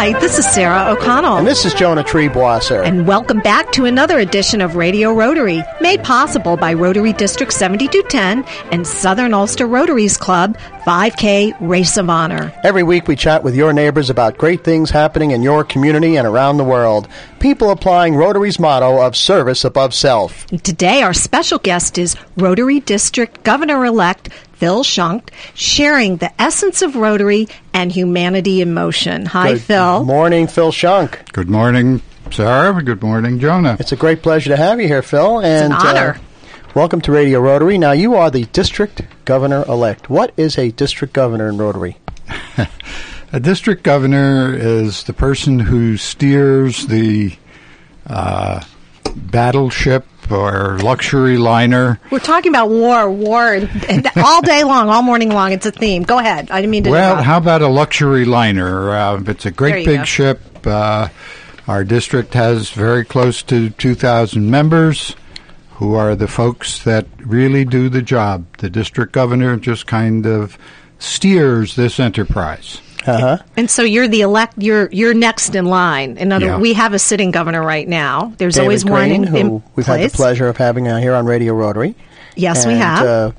Hi, this is Sarah O'Connell. And this is Jonah Triebwasser. And welcome back to another edition of Radio Rotary, made possible by Rotary District 7210 and Southern Ulster Rotaries Club 5K Race of Honor. Every week we chat with your neighbors about great things happening in your community and around the world. People applying Rotary's motto of service above self. Today our special guest is Rotary District Governor-elect Phil Shunk, sharing the essence of Rotary and humanity in motion. Hi, Good Phil. morning, Phil Schunk. Good morning, Sarah. Good morning, Jonah. It's a great pleasure to have you here, Phil. And, an honor. Uh, welcome to Radio Rotary. Now, you are the district governor elect. What is a district governor in Rotary? A district governor is the person who steers the uh, battleship or luxury liner. We're talking about war, war, and, and all day long, all morning long. It's a theme. Go ahead. I didn't mean to. Well, interrupt. how about a luxury liner? Uh, it's a great big go. ship. Uh, our district has very close to 2,000 members who are the folks that really do the job. The district governor just kind of steers this enterprise. Uh huh. And so you're the elect. You're you're next in line. In other, Yeah. we have a sitting governor right now. There's David always one in, who in we've had the pleasure of having here on Radio Rotary. Yes, we have, Uh,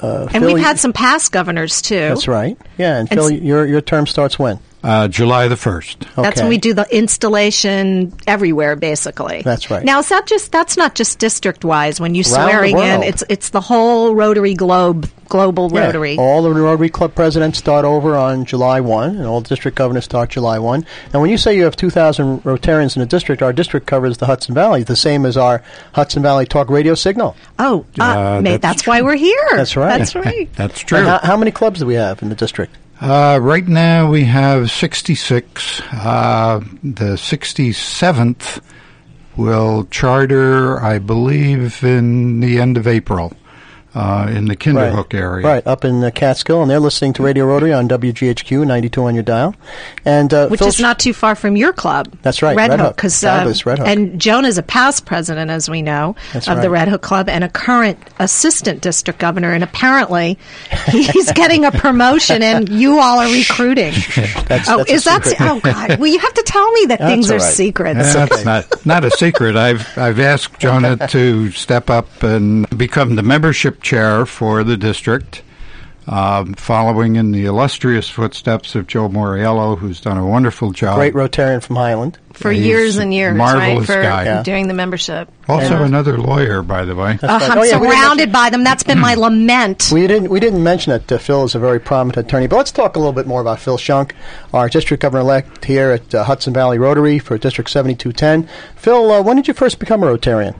uh, and Phil, we've had some past governors too. That's right. Yeah, and, And Phil, s- your your term starts when? Uh, July the 1st. That's when we do the installation everywhere, basically. That's right. Now, is that just that's not just district wise? When you Around swearing in, it's it's the whole Rotary globe, global Yeah, Rotary. All the Rotary Club presidents start over on July 1, and all district governors start July 1. And when you say you have 2,000 Rotarians in a district, our district covers the Hudson Valley, the same as our Hudson Valley Talk Radio signal. oh, uh, Uh, mate, that's that's, why we're here. That's right. That's right. That's true. How, how many clubs do we have in the district? Uh, right now we have 66. Uh, the 67th will charter, I believe, in the end of April uh, in the Kinderhook area. Right, up in uh, Catskill, and they're listening to Radio Rotary on WGHQ 92 on your dial. And uh, Which Phil is not too far from your club. That's right, Red, Red Hook. Hook. 'cause, Fabulous Red Hook. And Joan is a past president, as we know, That's of the. Red Hook Club and a current assistant district governor. And apparently, he's getting a promotion, and you all are recruiting. That's, oh, that's a is that? secret. Oh, God. Well, you have to tell me that That's things all are right. secrets. That's not not a secret. I've I've asked Jonah to step up and become the membership chair for the district, um, following in the illustrious footsteps of Joe Moriello, who's done a wonderful job. Great Rotarian from Highland. For He's years and years, right? marvelous For guy. Yeah. doing the membership. Also, another lawyer, by the way. Oh, right. I'm Oh, yeah, surrounded by them. That's been my lament. We didn't we didn't mention that uh, Phil is a very prominent attorney, but let's talk a little bit more about Phil Shunk, our district governor elect here at uh, Hudson Valley Rotary for District 7210. Phil, uh, when did you first become a Rotarian,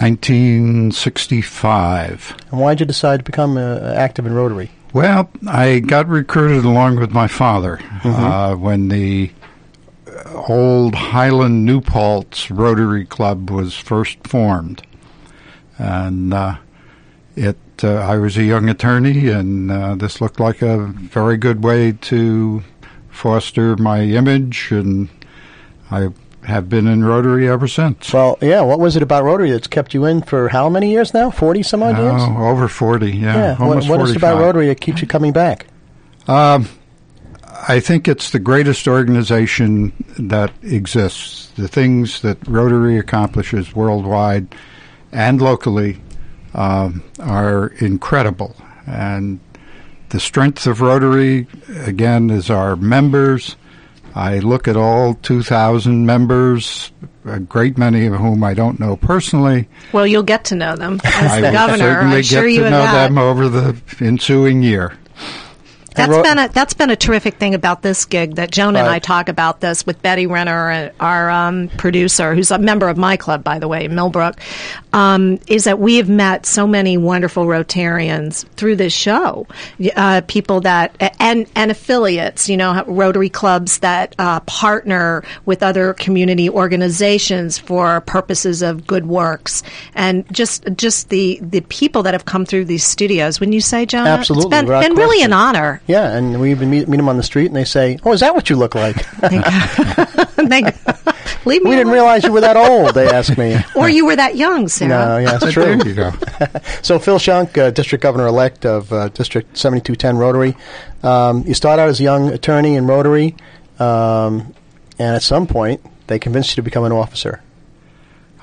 1965. and why did you decide to become uh, active in Rotary? Well, I got recruited along with my father uh, when the uh, old Highland New Paltz Rotary Club was first formed, and uh, it. Uh, I was a young attorney, and uh, this looked like a very good way to foster my image, and I have been in Rotary ever since. Well, yeah, what was it about Rotary that's kept you in for how many years now? 40 some odd years? Oh, over forty, yeah, yeah, what, what is it about Rotary that keeps you coming back? Um, I think it's the greatest organization that exists. The things that Rotary accomplishes worldwide and locally um, are incredible. And the strength of Rotary, again, is our members. I look at all 2,000 members, a great many of whom I don't know personally. Well, you'll get to know them as the governor. certainly I assure get you to know that. them over the ensuing year. That's Ro- been a that's been a terrific thing about this gig that Joan and Right. I talk about this with Betty Renner, our um, producer, who's a member of my club, by the way, Millbrook. Um, is that we have met so many wonderful Rotarians through this show, uh, people that and and affiliates, you know, Rotary clubs that uh, partner with other community organizations for purposes of good works, and just just the the people that have come through these studios. Wouldn't you say, Joan? Absolutely, it's been, been really an honor. Yeah, and we even meet, meet them on the street, and they say, "Oh, is that what you look like?" They- leave me we didn't realize you were that old. They ask me. Or you were that young, Sarah. No, yeah, that's true. There you go. So Phil Shunk, uh, District Governor elect of uh, District 7210 Rotary. Um, you start out as a young attorney in Rotary. um, and at some point they convinced you to become an officer.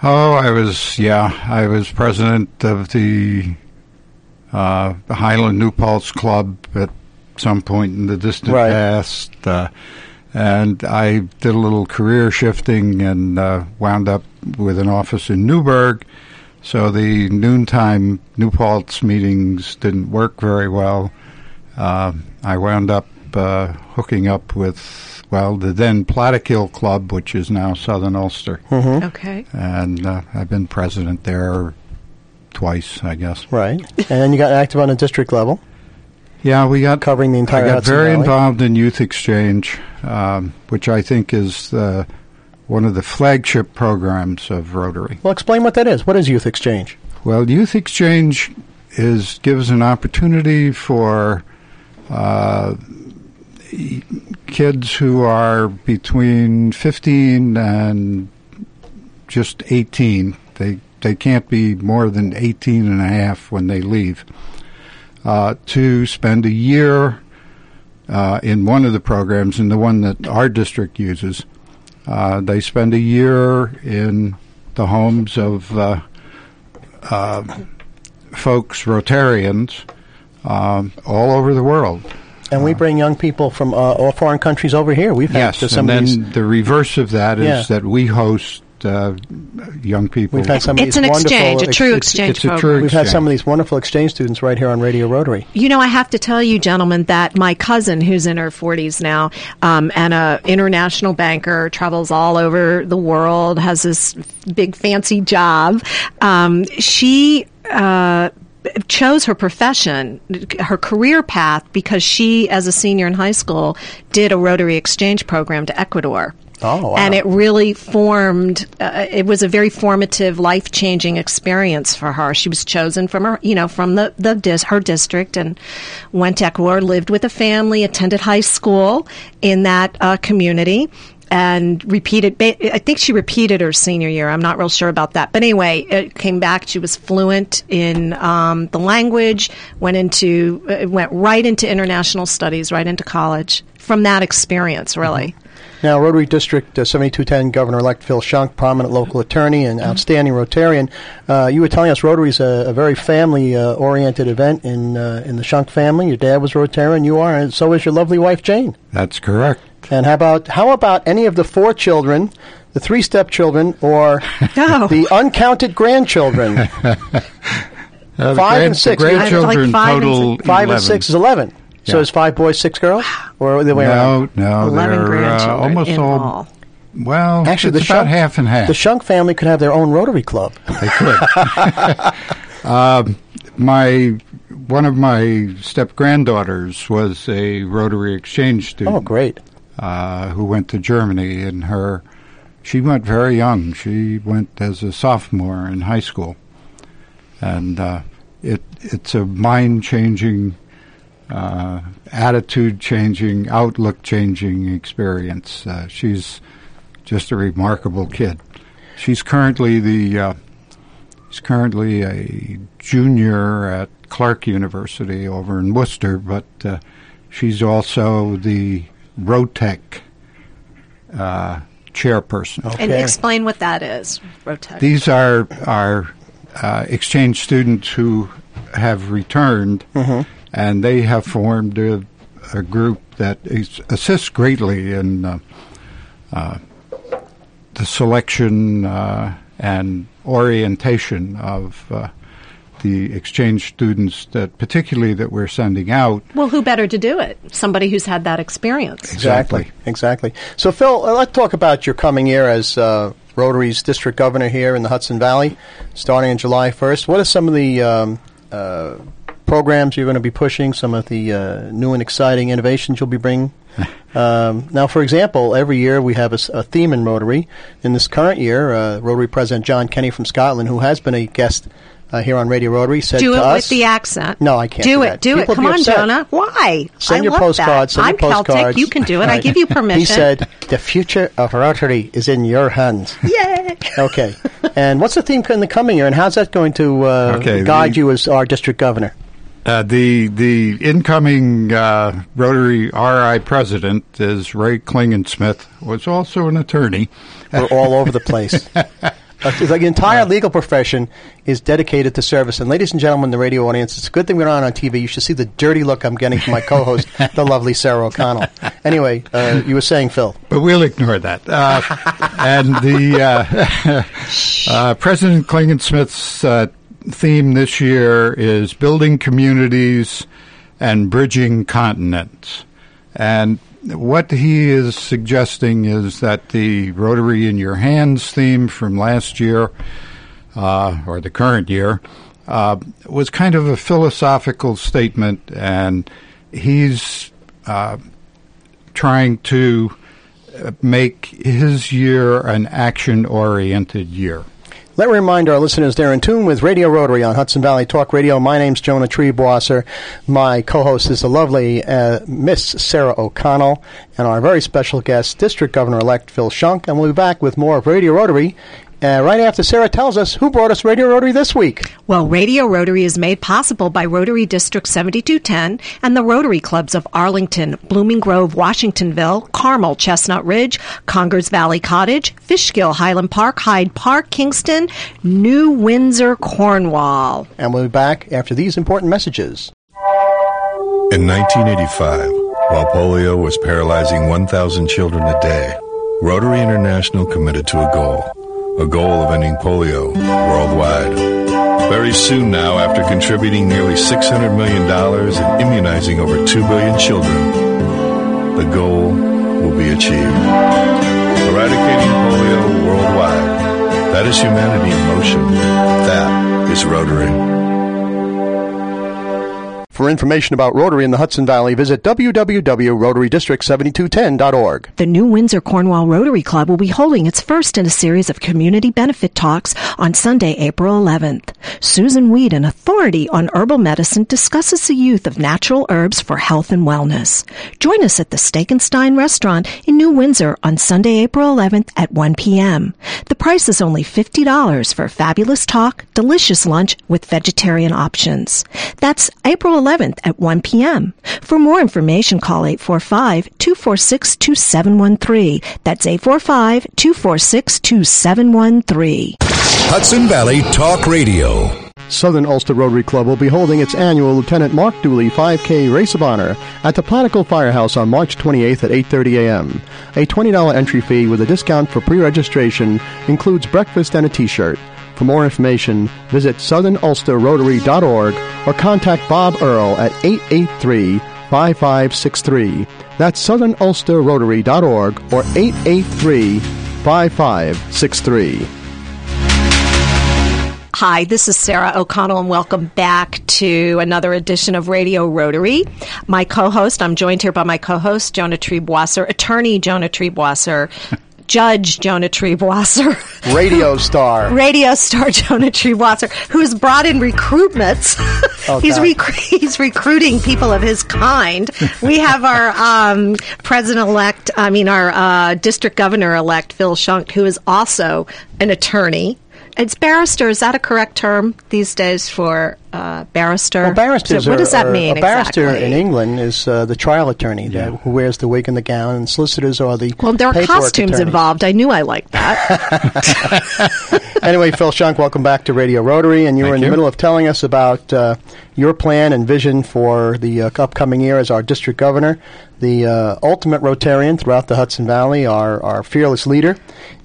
Oh, I was yeah, I was president of the uh, Highland New Paltz Club at some point in the distant Right. past, uh, and I did a little career shifting and uh, wound up with an office in Newburgh. So the noontime New Paltz meetings didn't work very well. Uh, I wound up uh, hooking up with well the then Plattekill Club, which is now Southern Ulster Mm-hmm. Okay. and uh, I've been president there twice, I guess. Right, and then you got active on the district level, Yeah, we got covering the entire I got Hudson very Valley. involved in youth exchange, um, which I think is uh, one of the flagship programs of Rotary. Well, explain what that is. What is youth exchange? Well, youth exchange is gives an opportunity for uh, kids who are between 15 and just 18. They they can't be more than 18 and a half when they leave. Uh, to spend a year uh, in one of the programs, in the one that our district uses, uh, they spend a year in the homes of uh, uh, folks, Rotarians, um, all over the world. And we bring young people from uh, all foreign countries over here. We've had Yes, and then the reverse of that is Yeah. that we host uh, young people. We've had some It's an wonderful exchange, a true it's- exchange it's a program. true We've had some of these wonderful exchange students right here on Radio Rotary. You know, I have to tell you, gentlemen, that my cousin, who's in her 40s now, um, and a international banker, travels all over the world, has this big fancy job. Um, she. Uh, chose her profession, her career path, because she, as a senior in high school, did a Rotary Exchange program to Ecuador. Oh, wow. And it really formed, uh, it was a very formative, life changing experience for her. She was chosen from her, you know, from the, the dis- her district and went to Ecuador, lived with a family, attended high school in that uh, community. And repeated, ba- I think she repeated her senior year. I'm not real sure about that. But anyway, it came back. She was fluent in um, the language, went into, uh, went right into international studies, right into college from that experience, really. Now, Rotary District uh, 7210 Governor-elect Phil Shunk, prominent local attorney and outstanding Rotarian. Uh, you were telling us Rotary is a, a very family-oriented event in uh, in the Shunk family. Your dad was Rotarian, you are, and so is your lovely wife Jane. That's correct. And how about how about any of the four children, the three stepchildren, or Oh. the uncounted grandchildren? Uh, the Five and six. The Like grandchildren five and total six. Five 11. and six is eleven. So Yeah. it's five boys, six girls, or the way around? No, no, 11 they're uh, grandchildren almost in all. all. Well, Actually, it's the about Shunk, half and half. The Shunk family could have their own Rotary club. They could. um, my one of my step granddaughters was a Rotary Exchange student. Oh, great! uh, who went to Germany, and her she went very young. She went as a sophomore in high school, and uh, it it's a mind changing, uh, attitude changing, outlook changing experience. Uh, she's just a remarkable kid. She's currently the uh, she's currently a junior at Clark University over in Worcester, but uh, she's also the Rotex uh, chairperson. And explain what that is, Rotex. These are are uh, exchange students who have returned, and they have formed a, a group that is, assists greatly in uh, uh, the selection uh, and orientation of uh, the exchange students that, particularly that we're sending out. well, who better to do it? Somebody who's had that experience. Exactly. Exactly. So, Phil, uh, let's talk about your coming year as uh, Rotary's district governor here in the Hudson Valley, starting on July 1st. What are some of the um, uh, programs you're going to be pushing? Some of the uh, new and exciting innovations you'll be bringing? um, now, for example, every year we have a theme in Rotary. In this current year, uh, Rotary President John Kenny from Scotland, who has been a guest uh, here on Radio Rotary, said Do to it us, with the accent. No, I can't Do do it. that. Do People it. Come on, upset. Jonah. Why? Send I your love postcards. That. Send I'm your postcards. Celtic. You can do it. I give you permission. He said, "The future of Rotary is in your hands." "Yay!" okay. And what's the theme in the coming year, and how's that going to uh, Okay, guide the- you as our district governor? Uh, the the incoming uh, Rotary RI president is Ray Klingensmith, was also an attorney. We're all over the place. Uh, the entire legal profession is dedicated to service. And ladies and gentlemen, the radio audience, it's a good thing we're not on TV. You should see the dirty look I'm getting from my co-host, the lovely Sarah O'Connell. Anyway, uh, you were saying, Phil. But we'll ignore that. Uh, and the uh, uh, President Klingensmith's uh, theme this year is building communities and bridging continents. And what he is suggesting is that the Rotary in Your Hands theme from last year, uh, or the current year, uh, was kind of a philosophical statement, and he's uh, trying to make his year an action oriented year. Let me remind our listeners they're in tune with Radio Rotary on Hudson Valley Talk Radio. My name's Jonah Triebwasser. My co-host is the lovely uh, Miss Sarah O'Connell, and our very special guest, District Governor-elect Phil Shunk. And we'll be back with more of Radio Rotary uh, right after Sarah tells us who brought us Radio Rotary this week. Well, Radio Rotary is made possible by Rotary District 7210 and the Rotary Clubs of Arlington, Blooming Grove, Washingtonville, Carmel, Chestnut Ridge, Congers Valley Cottage, Fishkill, Highland Park, Hyde Park, Kingston, New Windsor, Cornwall. And we'll be back after these important messages. In 1985, while polio was paralyzing 1,000 children a day, Rotary International committed to a goal a goal of ending polio worldwide. Very soon now, after contributing nearly $600 million and immunizing over 2 billion children, the goal will be achieved. Eradicating polio worldwide. That is humanity in motion. That is Rotary. For information about Rotary in the Hudson Valley, visit www.rotarydistrict7210.org. The New Windsor Cornwall Rotary Club will be holding its first in a series of community benefit talks on Sunday, April 11th. Susun Weed, an authority on herbal medicine, discusses the youth of natural herbs for health and wellness. Join us at the Steak and Stein restaurant in New Windsor on Sunday, April 11th at 1 p.m. The price is only $50 for a fabulous talk, delicious lunch with vegetarian options. That's April 11th 11th at 1 p.m. For more information, call 845-246-2713. That's 845-246-2713. Hudson Valley Talk Radio. Southern Ulster Rotary Club will be holding its annual Lieutenant Mark Dooley 5K Race of Honor at the Plattekill Firehouse on March 28th at 8:30 a.m. A $20 entry fee with a discount for pre-registration includes breakfast and a t-shirt. For more information, visit southernulsterrotary.org or contact Bob Earl at 883 5563. That's southernulsterrotary.org or 883 5563. Hi, this is Sarah O'Connell, and welcome back to another edition of Radio Rotary. My co-host, I'm joined here by my co-host, Jonah Triebwasser, attorney Jonah Triebwasser, Judge Jonah Triebwasser, radio star, radio star Jonah Triebwasser, who's brought in recruitments. Oh, he's rec- he's recruiting people of his kind. We have our um, president elect, I mean our uh, district governor elect Phil Shunk, who is also an attorney it's barrister. Is that a correct term these days for uh, barrister? Well, barristers. So what does that are, mean? A barrister exactly? in England is uh, the trial attorney yeah. who wears the wig and the gown, and solicitors are the well. There are costumes attorneys. involved. I knew I liked that. anyway, Phil Shunk, welcome back to Radio Rotary, and you Thank were in you. the middle of telling us about uh, your plan and vision for the uh, upcoming year as our district governor, the uh, ultimate Rotarian throughout the Hudson Valley, our our fearless leader,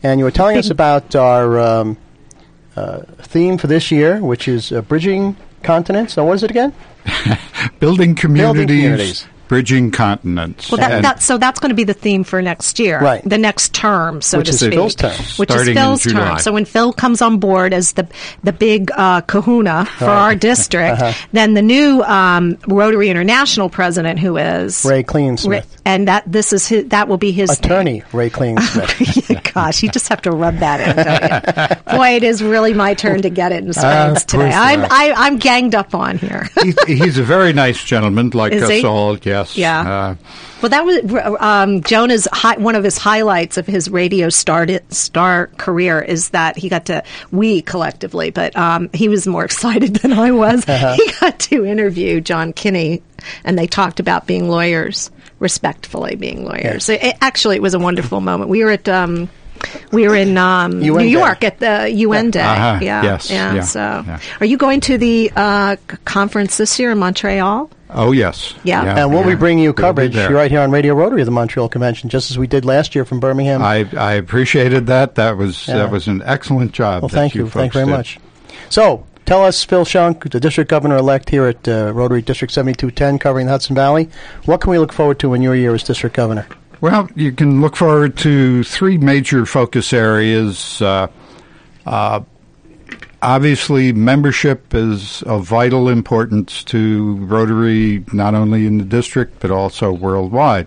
and you were telling us about our. Um, uh, theme for this year, which is uh, bridging continents. So, what is it again? Building communities, Building communities. Bridging continents. Well, that, that, so that's going to be the theme for next year, Right. The next term, so Which to is speak, Phil's term. which Starting in is Phil's July. term. So when Phil comes on board as the the big uh, Kahuna for our district, Uh-huh. then the new um, Rotary International president, who is Ray Klingensmith. Ra- and that this is his, that will be his Attorney Ray Klingensmith. Gosh, you just have to rub that in. Don't you? Boy, it is really my turn to get it in spades of today. course you I'm. I, I'm ganged up on here. he's, he's a very nice gentleman, like Is us he? all. Yes. Yes. Yeah. Uh, Well, that was um, Jonah's hi- one of his highlights of his radio star star career is that he got to we collectively, but um, he was more excited than I was. He got to interview John Kenny, and they talked about being lawyers, respectfully being lawyers. It, it- actually, it was a wonderful moment. We were at. Um, we were in um, New Day. York at the UN Day. Uh-huh. Yeah, Yes, yeah. yeah, So, yeah. are you going to the uh, conference this year in Montreal? Oh, yes. Yeah. And we'll be yeah. bringing you We'll coverage right here on Radio Rotary of the Montreal Convention, just as we did last year from Birmingham. I, I appreciated that. That was Yeah. that was an excellent job. well, that thank you. folks Thank you very did. much. So, tell us, Phil Shunk, the district governor elect here at uh, Rotary District 7210, covering the Hudson Valley. What can we look forward to in your year as district governor? Well, you can look forward to three major focus areas. Uh, uh, obviously, membership is of vital importance to Rotary, not only in the district but also worldwide,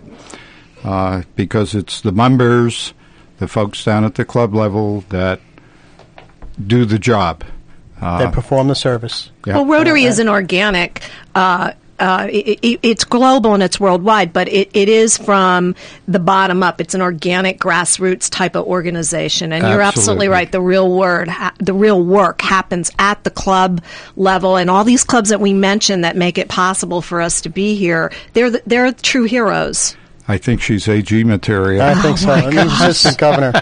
uh, because it's the members, the folks down at the club level, that do the job. Uh, that perform the service. yeah. Well, Rotary is an organic. Uh, uh, it, it, it's global and it's worldwide, but it, it is from the bottom up. It's an organic, grassroots type of organization, and you're absolutely Absolutely. right. The real word, the real work happens at the club level, and all these clubs that we mentioned that make it possible for us to be here. They're the, they're true heroes. I think she's AG material. I think so. I mean, assistant governor.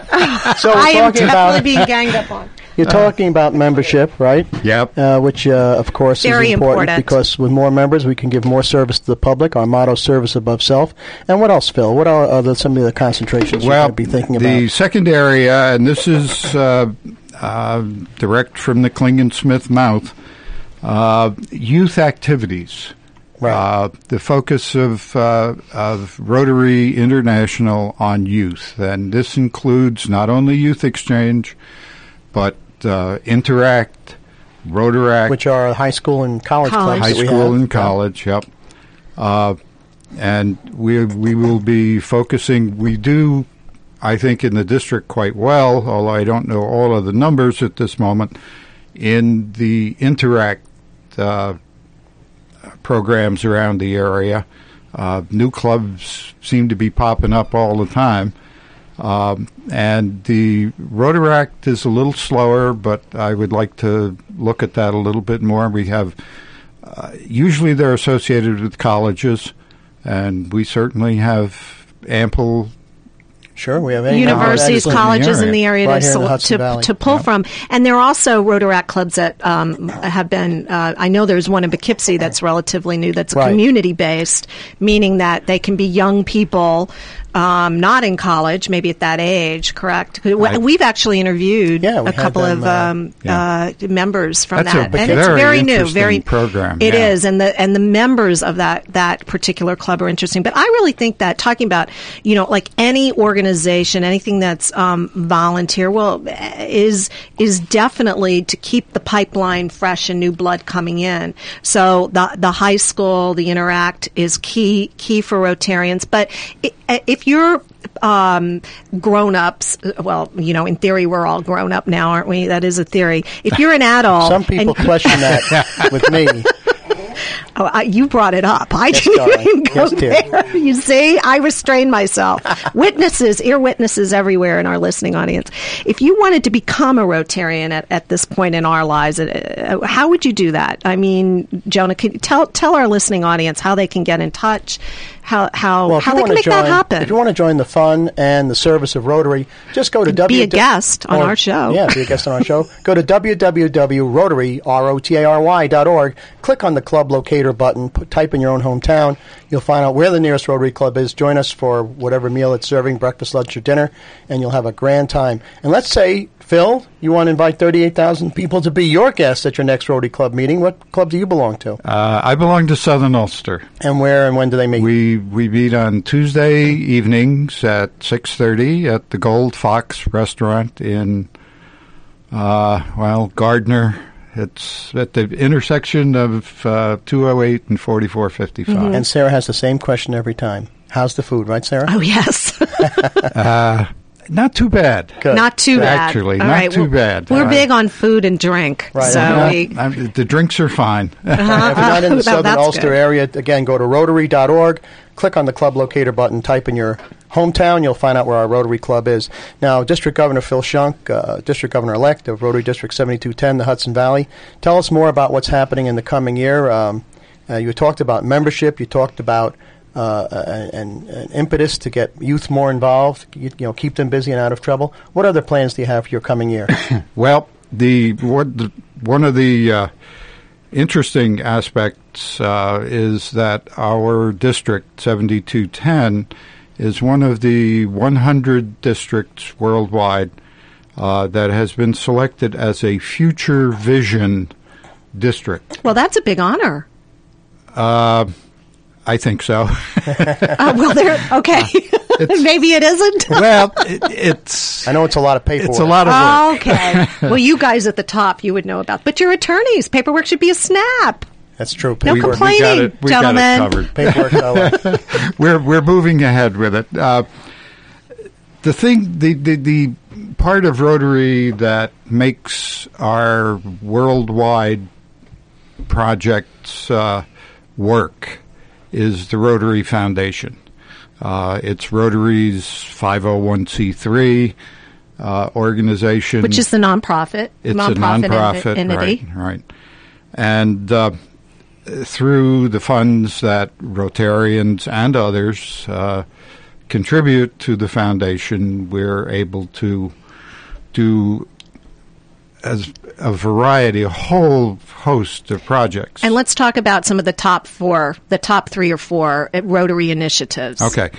So we're I am talking definitely about being ganged up on. You're talking about membership, right? Yep. Uh, which, uh, of course, Very is important, important. because with more members, we can give more service to the public. Our motto: "Service above self." And what else, Phil? What are, are the, some of the concentrations you well, might be thinking about? the second area, and this is uh, uh, direct from the Klingensmith mouth, uh, youth activities. Right. Uh, the focus of uh, of Rotary International on youth, and this includes not only youth exchange, but uh, interact, Rotaract, Which are high school and college, College. clubs high school and college. Yep. Uh, and we we will be focusing. We do, I think, in the district quite well. Although I don't know all of the numbers at this moment. In the interact uh, programs around the area, uh, new clubs seem to be popping up all the time. Um, and the Rotaract is a little slower, but I would like to look at that a little bit more. We have uh, usually they're associated with colleges, and we certainly have ample. Sure, we have any universities, Excellent. colleges in the area Right to, here in the sel- Hudson to, Valley. to pull from. And there are also Rotaract clubs that um, have been, uh, I know there's one in Poughkeepsie that's relatively new that's Right. community based, meaning that they can be young people. Um, not in college, maybe at that age, correct? We've actually interviewed Yeah, we a couple them, of uh, um, yeah. uh, members from That's a that, and it's very new, very program, It yeah. is, and the and the members of that that particular club are interesting. But I really think that talking about you know like any organization, anything that's um, volunteer, well, is is definitely to keep the pipeline fresh and new blood coming in. So the the high school, the interact is key key for Rotarians. But i- if you're um, grown ups, well, you know, in theory, we're all grown up now, aren't we? That is a theory. If you're an adult, Some people question that with me. Oh, I, you brought it up. I Yes, didn't darling. even go Yes, there. You see, I restrained myself. witnesses, ear witnesses everywhere in our listening audience. If you wanted to become a Rotarian at, at this point in our lives, uh, uh, how would you do that? I mean, Jonah, can you tell tell our listening audience how they can get in touch, how how Well, how they can to make join, that happen? if you want to join the fun and the service of Rotary, just go to Be w. a guest on our show. Yeah, be a guest on our show. Go to www.rotary r o t a r y dot org. Click on the club locator button. Put, type in your own hometown. You'll find out where the nearest Rotary Club is. Join us for whatever meal it's serving, breakfast, lunch, or dinner, and you'll have a grand time. And let's say, Phil, you want to invite thirty-eight thousand people to be your guests at your next Rotary Club meeting. What club do you belong to? Uh, I belong to Southern Ulster. And where and when do they meet? We we meet on Tuesday evenings at six thirty at the Gold Fox Restaurant in uh, well Gardiner. It's at the intersection of uh, 208 and 4455. Mm-hmm. and Sarah has the same question every time. How's the food, right, Sarah? oh yes, Not too bad. Good. Not too bad. Actually, All not right, too we're- bad. We're I- big on food and drink, Right. so Yeah. we, I'm- the drinks are fine. if you're not in the Oh, southern Ulster good. area, again, go to rotary.org, click on the club locator button, type in your hometown, you'll find out where our Rotary Club is. Now, District Governor Phil Shunk, uh, District Governor elect of Rotary District 7210, the Hudson Valley, tell us more about what's happening in the coming year. Um, uh, you talked about membership, you talked about uh, an, an impetus to get youth more involved, you, you know, keep them busy and out of trouble. What other plans do you have for your coming year? Well, the, what the one of the uh, interesting aspects uh, is that our district 7210 is one of the 100 districts worldwide uh, that has been selected as a future vision district. well, that's a big honor. I think so. Uh, well, there. Okay, maybe it isn't. well, it, it's I know it's a lot of paperwork. it's a lot of work. okay. well, you guys at the top, you would know about. But you're attorneys. Paperwork should be a snap. That's true. No We- we got complaining, it- we got it gentlemen. covered. paperwork we're we're moving ahead with it. Uh, the thing, the, the the part of Rotary that makes our worldwide projects uh, work is the Rotary Foundation. Uh, it's Rotary's 501c3 uh, organization, Which is the nonprofit. it's nonprofit a nonprofit, entity. right? Right, and uh, through the funds that Rotarians and others uh, contribute to the foundation, we're able to do as a variety, a whole host of projects. And let's talk about some of the top four, the top three or four uh, Rotary initiatives. Okay,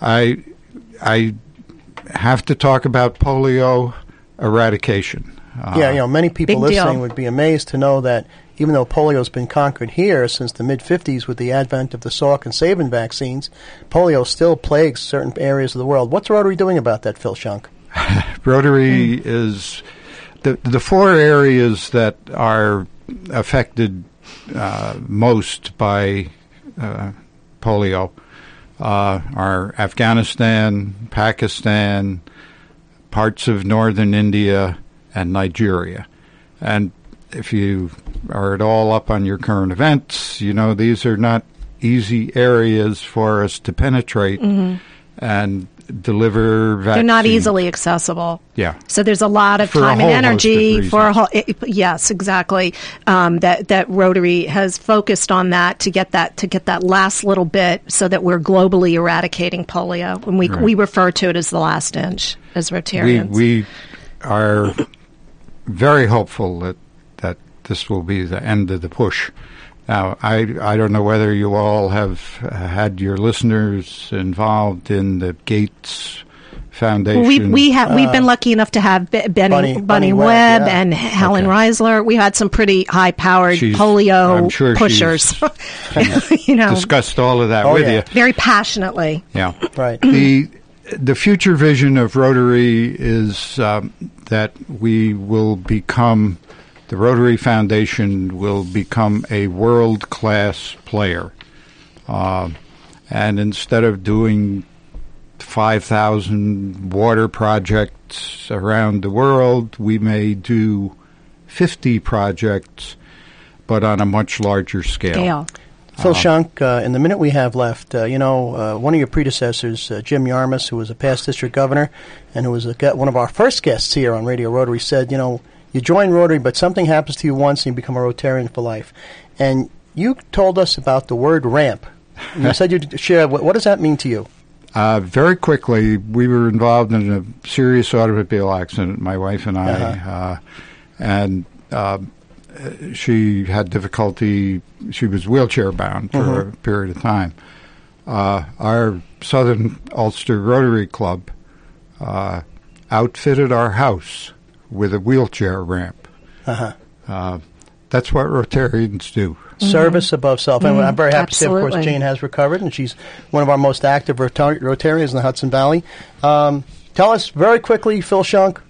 I I have to talk about polio eradication. Uh, Yeah, you know, many people Big deal. listening would be amazed to know that even though polio has been conquered here since the mid 50s with the advent of the Salk and Sabin vaccines, polio still plagues certain areas of the world. What's Rotary doing about that, Phil Shunk? Rotary Hmm. is the the four areas that are affected uh, most by uh, polio uh, are Afghanistan, Pakistan, parts of northern India, and Nigeria. And if you are at all up on your current events, you know these are not easy areas for us to penetrate and deliver vaccines. Mm-hmm. They're not easily accessible. Yeah. So there's a lot of For time and whole host of energy for a whole. It, yes, exactly. Um, that that Rotary has focused on that to get that to get that last little bit, so that we're globally eradicating polio, and we Right. we refer to it as the last inch as we Rotarians. we are very hopeful that that this will be the end of the push. Now, I I don't know whether you all have uh, had your listeners involved in the Gates Foundation. we we have we've been lucky enough to have B- Benny, Bunny- Bunny, Bunny Webb, Webb, yeah. and Helen Okay. Reisler. We had some pretty high powered polio I'm sure pushers. you know, discussed all of that Oh, with yeah. you. very passionately. Yeah. Right. the the future vision of Rotary is um, that we will become the Rotary Foundation will become a world class player, Um and instead of doing five thousand water projects around the world, we may do fifty projects, but on a much larger scale. Gail. Phil Shunk, uh, in the minute we have left, uh, you know, uh, one of your predecessors, uh, Jim Yarmus, who was a past district governor and who was a, one of our first guests here on Radio Rotary, said, you know, you join Rotary, but something happens to you once and you become a Rotarian for life. And you told us about the word ramp. You said you'd share, what, what does that mean to you? Uh, very quickly, we were involved in a serious automobile accident, my wife and I, Uh-huh. uh, and uh, she had difficulty. She was wheelchair bound for a period of time. Uh, our Southern Ulster Rotary Club uh, outfitted our house with a wheelchair ramp. Uh-huh. Uh, that's what Rotarians do. Service above self. And I'm very happy to say, of course, Jane has recovered, and she's one of our most active Rotar- Rotarians in the Hudson Valley. Um, tell us very quickly, Phil Shunk,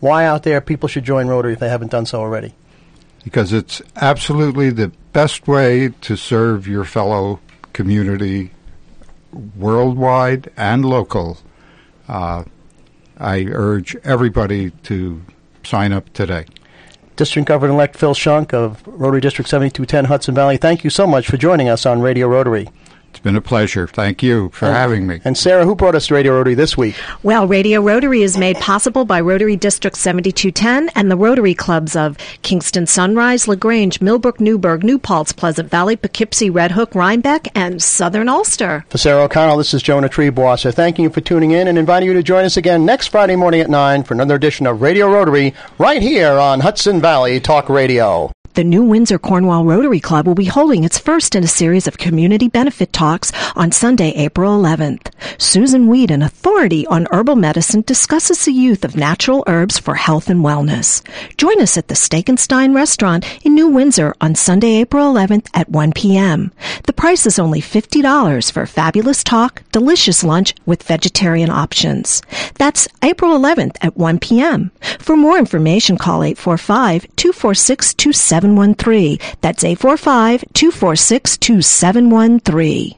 why out there people should join Rotary if they haven't done so already. because it's absolutely the best way to serve your fellow community worldwide and local. Uh, I urge everybody to sign up today. District Governor elect Phil Shunk of Rotary District 7210 Hudson Valley, thank you so much for joining us on Radio Rotary. It's been a pleasure. Thank you for having me. And Sarah, who brought us to Radio Rotary this week? Well, Radio Rotary is made possible by Rotary District 7210 and the Rotary Clubs of Kingston Sunrise, LaGrange, Millbrook, Newburgh, New Paltz, Pleasant Valley, Poughkeepsie, Red Hook, Rhinebeck, and Southern Ulster. For Sarah O'Connell, this is Jonah Triebwasser. Thanking you for tuning in and inviting you to join us again next Friday morning at 9 for another edition of Radio Rotary right here on Hudson Valley Talk Radio. The New Windsor Cornwall Rotary Club will be holding its first in a series of community benefit talks on Sunday, April 11th. Susun Weed, an authority on herbal medicine, discusses the youth of natural herbs for health and wellness. Join us at the Steak and Stein restaurant in New Windsor on Sunday, April 11th at 1 p.m. The price is only $50 for a fabulous talk, delicious lunch with vegetarian options. That's April 11th at 1 p.m. For more information, call 845 246 2713. That's 845 246 2713.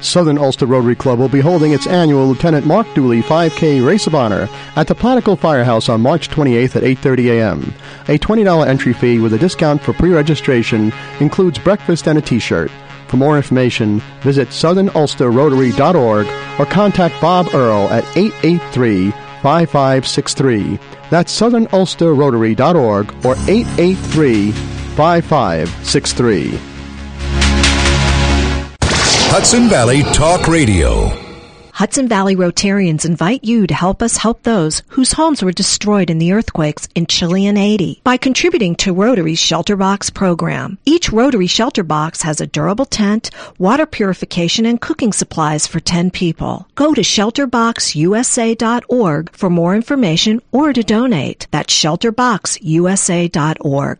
Southern Ulster Rotary Club will be holding its annual Lieutenant Mark Dooley 5K Race of Honor at the Plattekill Firehouse on March 28th at 8:30 a.m. A $20 entry fee with a discount for pre-registration includes breakfast and a t-shirt. For more information, visit southernulsterrotary.org or contact Bob Earl at 883-5563. That's southernulsterrotary.org or 883-5563. Hudson Valley Talk Radio. Hudson Valley Rotarians invite you to help us help those whose homes were destroyed in the earthquakes in Chile and Haiti by contributing to Rotary's Shelter Box program. Each Rotary Shelter Box has a durable tent, water purification, and cooking supplies for 10 people. Go to shelterboxusa.org for more information or to donate. That's shelterboxusa.org.